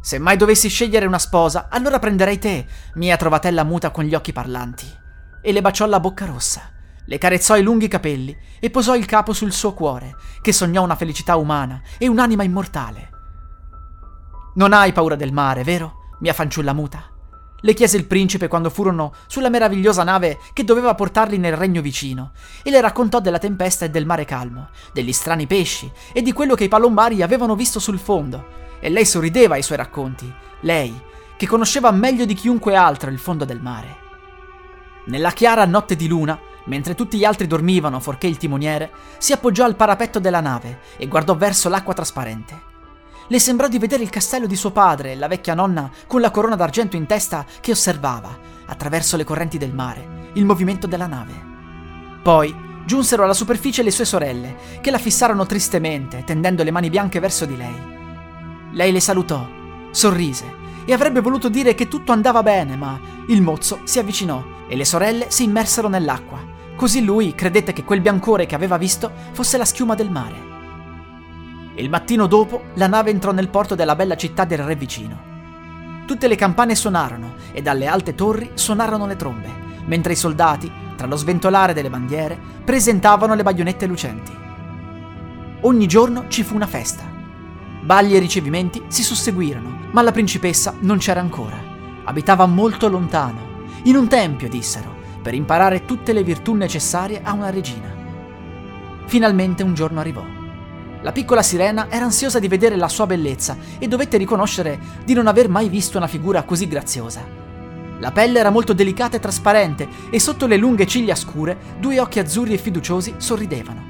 Se mai dovessi scegliere una sposa, allora prenderei te, mia trovatella muta con gli occhi parlanti. E le baciò la bocca rossa, le carezzò i lunghi capelli e posò il capo sul suo cuore, che sognò una felicità umana e un'anima immortale. Non hai paura del mare, vero, mia fanciulla muta? Le chiese il principe quando furono sulla meravigliosa nave che doveva portarli nel regno vicino, e le raccontò della tempesta e del mare calmo, degli strani pesci e di quello che i palombari avevano visto sul fondo. E lei sorrideva ai suoi racconti, lei, che conosceva meglio di chiunque altro il fondo del mare. Nella chiara notte di luna, Mentre tutti gli altri dormivano, forché il timoniere, si appoggiò al parapetto della nave e guardò verso l'acqua trasparente. Le sembrò di vedere il castello di suo padre e la vecchia nonna con la corona d'argento in testa che osservava, attraverso le correnti del mare, il movimento della nave. Poi giunsero alla superficie le sue sorelle, che la fissarono tristemente, tendendo le mani bianche verso di lei. Lei le salutò, sorrise e avrebbe voluto dire che tutto andava bene, ma il mozzo si avvicinò e le sorelle si immersero nell'acqua. Così lui credette che quel biancore che aveva visto fosse la schiuma del mare. Il mattino dopo la nave entrò nel porto della bella città del re vicino. Tutte le campane suonarono e dalle alte torri suonarono le trombe, mentre i soldati, tra lo sventolare delle bandiere, presentavano le baionette lucenti. Ogni giorno ci fu una festa. Balli e ricevimenti si susseguirono, ma la principessa non c'era ancora. Abitava molto lontano, in un tempio, dissero, per imparare tutte le virtù necessarie a una regina. Finalmente un giorno arrivò. La piccola sirena era ansiosa di vedere la sua bellezza e dovette riconoscere di non aver mai visto una figura così graziosa. La pelle era molto delicata e trasparente e sotto le lunghe ciglia scure due occhi azzurri e fiduciosi sorridevano.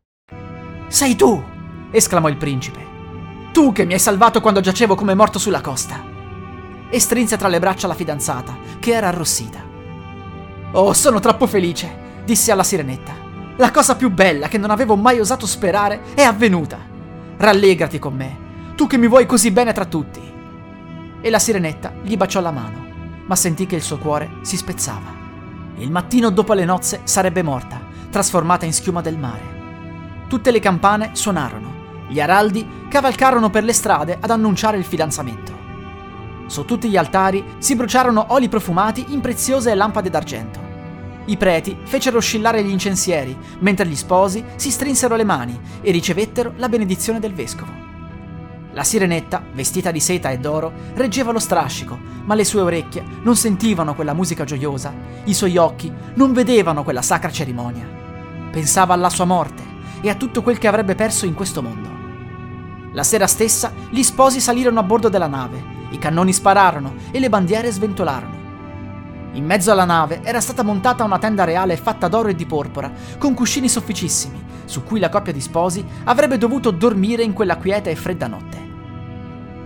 Sei tu! esclamò il principe. Tu che mi hai salvato quando giacevo come morto sulla costa. E strinse tra le braccia la fidanzata, che era arrossita. Oh, sono troppo felice, disse alla sirenetta. La cosa più bella che non avevo mai osato sperare è avvenuta. Rallegrati con me, tu che mi vuoi così bene tra tutti. E la sirenetta gli baciò la mano, ma sentì che il suo cuore si spezzava. Il mattino dopo le nozze sarebbe morta, trasformata in schiuma del mare. Tutte le campane suonarono, gli araldi cavalcarono per le strade ad annunciare il fidanzamento. Su tutti gli altari si bruciarono oli profumati in preziose lampade d'argento. I preti fecero oscillare gli incensieri, mentre gli sposi si strinsero le mani e ricevettero la benedizione del vescovo. La sirenetta, vestita di seta e d'oro, reggeva lo strascico, ma le sue orecchie non sentivano quella musica gioiosa, i suoi occhi non vedevano quella sacra cerimonia. Pensava alla sua morte e a tutto quel che avrebbe perso in questo mondo. La sera stessa gli sposi salirono a bordo della nave i cannoni spararono e le bandiere sventolarono. In mezzo alla nave era stata montata una tenda reale fatta d'oro e di porpora, con cuscini sofficissimi, su cui la coppia di sposi avrebbe dovuto dormire in quella quieta e fredda notte.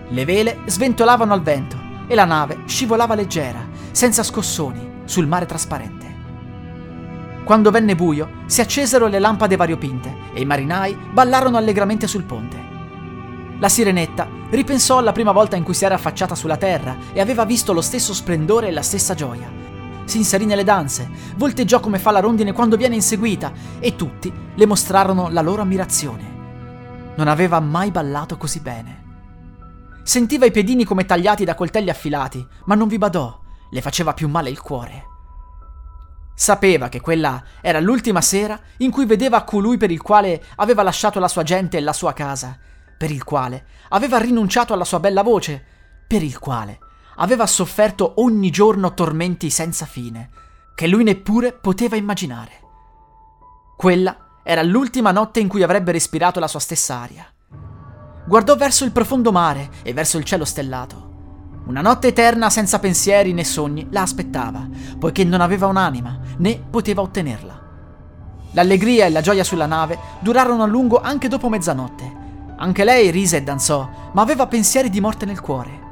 Le vele sventolavano al vento e la nave scivolava leggera, senza scossoni, sul mare trasparente. Quando venne buio, si accesero le lampade variopinte e i marinai ballarono allegramente sul ponte. La sirenetta ripensò alla prima volta in cui si era affacciata sulla terra e aveva visto lo stesso splendore e la stessa gioia. Si inserì nelle danze, volteggiò come fa la rondine quando viene inseguita e tutti le mostrarono la loro ammirazione. Non aveva mai ballato così bene. Sentiva i piedini come tagliati da coltelli affilati, ma non vi badò, le faceva più male il cuore. Sapeva che quella era l'ultima sera in cui vedeva colui per il quale aveva lasciato la sua gente e la sua casa per il quale aveva rinunciato alla sua bella voce, per il quale aveva sofferto ogni giorno tormenti senza fine, che lui neppure poteva immaginare. Quella era l'ultima notte in cui avrebbe respirato la sua stessa aria. Guardò verso il profondo mare e verso il cielo stellato. Una notte eterna senza pensieri né sogni la aspettava, poiché non aveva un'anima, né poteva ottenerla. L'allegria e la gioia sulla nave durarono a lungo anche dopo mezzanotte, anche lei rise e danzò, ma aveva pensieri di morte nel cuore.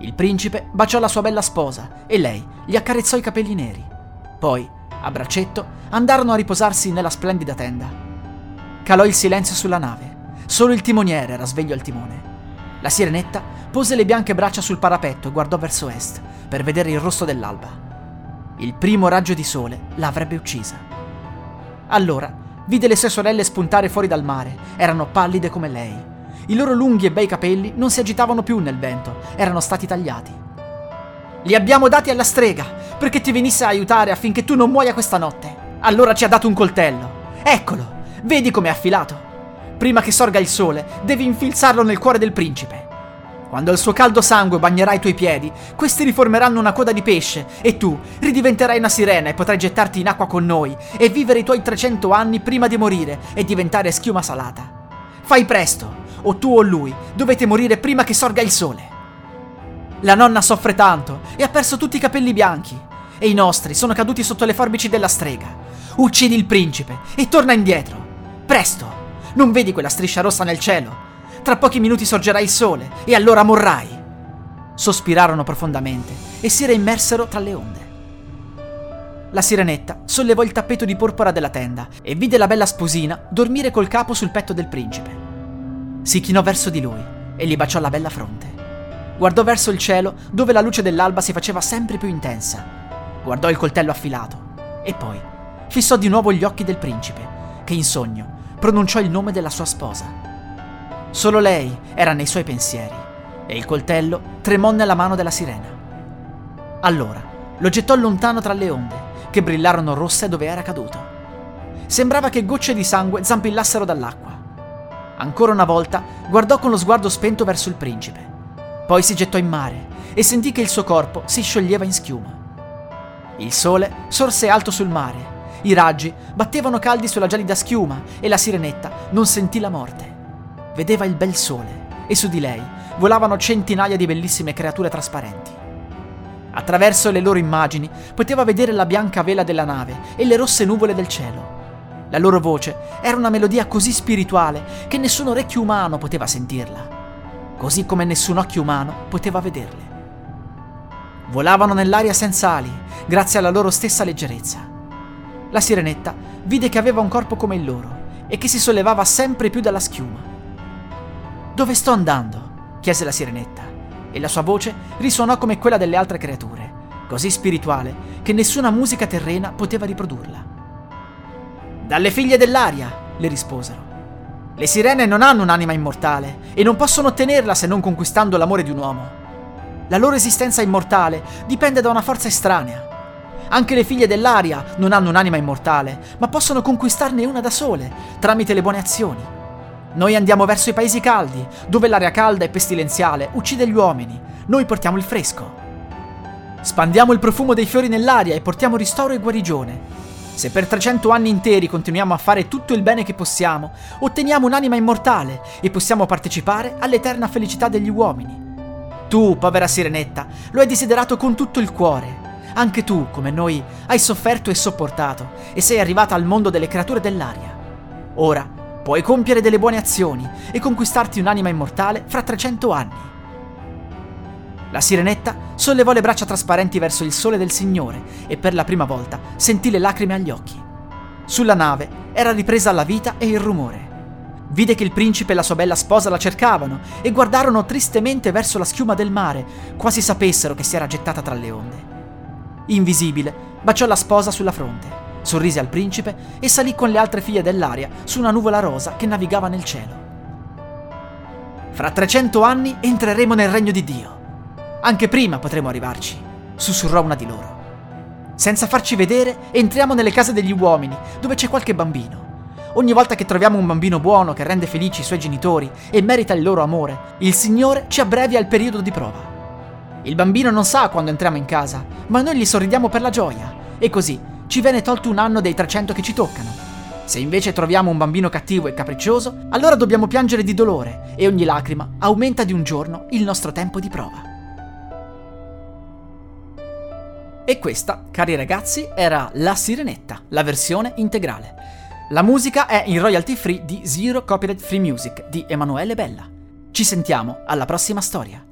Il principe baciò la sua bella sposa e lei gli accarezzò i capelli neri. Poi, a braccetto, andarono a riposarsi nella splendida tenda. Calò il silenzio sulla nave. Solo il timoniere era sveglio al timone. La sirenetta pose le bianche braccia sul parapetto e guardò verso est per vedere il rosso dell'alba. Il primo raggio di sole l'avrebbe uccisa. Allora Vide le sue sorelle spuntare fuori dal mare, erano pallide come lei. I loro lunghi e bei capelli non si agitavano più nel vento, erano stati tagliati. Li abbiamo dati alla strega perché ti venisse a aiutare affinché tu non muoia questa notte. Allora ci ha dato un coltello. Eccolo, vedi com'è affilato. Prima che sorga il sole, devi infilzarlo nel cuore del principe. Quando il suo caldo sangue bagnerà i tuoi piedi, questi riformeranno una coda di pesce e tu ridiventerai una sirena e potrai gettarti in acqua con noi e vivere i tuoi 300 anni prima di morire e diventare schiuma salata. Fai presto, o tu o lui dovete morire prima che sorga il sole. La nonna soffre tanto e ha perso tutti i capelli bianchi e i nostri sono caduti sotto le forbici della strega. Uccidi il principe e torna indietro. Presto! Non vedi quella striscia rossa nel cielo? Tra pochi minuti sorgerà il sole e allora morrai. Sospirarono profondamente e si reimmersero tra le onde. La sirenetta sollevò il tappeto di porpora della tenda e vide la bella sposina dormire col capo sul petto del principe. Si chinò verso di lui e gli baciò la bella fronte. Guardò verso il cielo dove la luce dell'alba si faceva sempre più intensa. Guardò il coltello affilato e poi fissò di nuovo gli occhi del principe, che in sogno pronunciò il nome della sua sposa. Solo lei era nei suoi pensieri e il coltello tremò nella mano della sirena. Allora lo gettò lontano tra le onde, che brillarono rosse dove era caduto. Sembrava che gocce di sangue zampillassero dall'acqua. Ancora una volta guardò con lo sguardo spento verso il principe. Poi si gettò in mare e sentì che il suo corpo si scioglieva in schiuma. Il sole sorse alto sul mare, i raggi battevano caldi sulla gelida schiuma e la sirenetta non sentì la morte vedeva il bel sole e su di lei volavano centinaia di bellissime creature trasparenti. Attraverso le loro immagini poteva vedere la bianca vela della nave e le rosse nuvole del cielo. La loro voce era una melodia così spirituale che nessun orecchio umano poteva sentirla, così come nessun occhio umano poteva vederle. Volavano nell'aria senza ali, grazie alla loro stessa leggerezza. La sirenetta vide che aveva un corpo come il loro e che si sollevava sempre più dalla schiuma. Dove sto andando? chiese la sirenetta, e la sua voce risuonò come quella delle altre creature, così spirituale che nessuna musica terrena poteva riprodurla. Dalle figlie dell'aria, le risposero. Le sirene non hanno un'anima immortale e non possono ottenerla se non conquistando l'amore di un uomo. La loro esistenza immortale dipende da una forza estranea. Anche le figlie dell'aria non hanno un'anima immortale, ma possono conquistarne una da sole, tramite le buone azioni. Noi andiamo verso i paesi caldi, dove l'aria calda e pestilenziale uccide gli uomini. Noi portiamo il fresco. Spandiamo il profumo dei fiori nell'aria e portiamo ristoro e guarigione. Se per 300 anni interi continuiamo a fare tutto il bene che possiamo, otteniamo un'anima immortale e possiamo partecipare all'eterna felicità degli uomini. Tu, povera sirenetta, lo hai desiderato con tutto il cuore. Anche tu, come noi, hai sofferto e sopportato e sei arrivata al mondo delle creature dell'aria. Ora puoi compiere delle buone azioni e conquistarti un'anima immortale fra 300 anni. La sirenetta sollevò le braccia trasparenti verso il sole del Signore e per la prima volta sentì le lacrime agli occhi. Sulla nave era ripresa la vita e il rumore. Vide che il principe e la sua bella sposa la cercavano e guardarono tristemente verso la schiuma del mare, quasi sapessero che si era gettata tra le onde. Invisibile, baciò la sposa sulla fronte sorrise al principe e salì con le altre figlie dell'aria su una nuvola rosa che navigava nel cielo. Fra 300 anni entreremo nel regno di Dio. Anche prima potremo arrivarci, sussurrò una di loro. Senza farci vedere, entriamo nelle case degli uomini, dove c'è qualche bambino. Ogni volta che troviamo un bambino buono che rende felici i suoi genitori e merita il loro amore, il Signore ci abbrevia il periodo di prova. Il bambino non sa quando entriamo in casa, ma noi gli sorridiamo per la gioia, e così ci viene tolto un anno dei 300 che ci toccano. Se invece troviamo un bambino cattivo e capriccioso, allora dobbiamo piangere di dolore e ogni lacrima aumenta di un giorno il nostro tempo di prova. E questa, cari ragazzi, era La Sirenetta, la versione integrale. La musica è in royalty free di Zero Copyright Free Music di Emanuele Bella. Ci sentiamo alla prossima storia.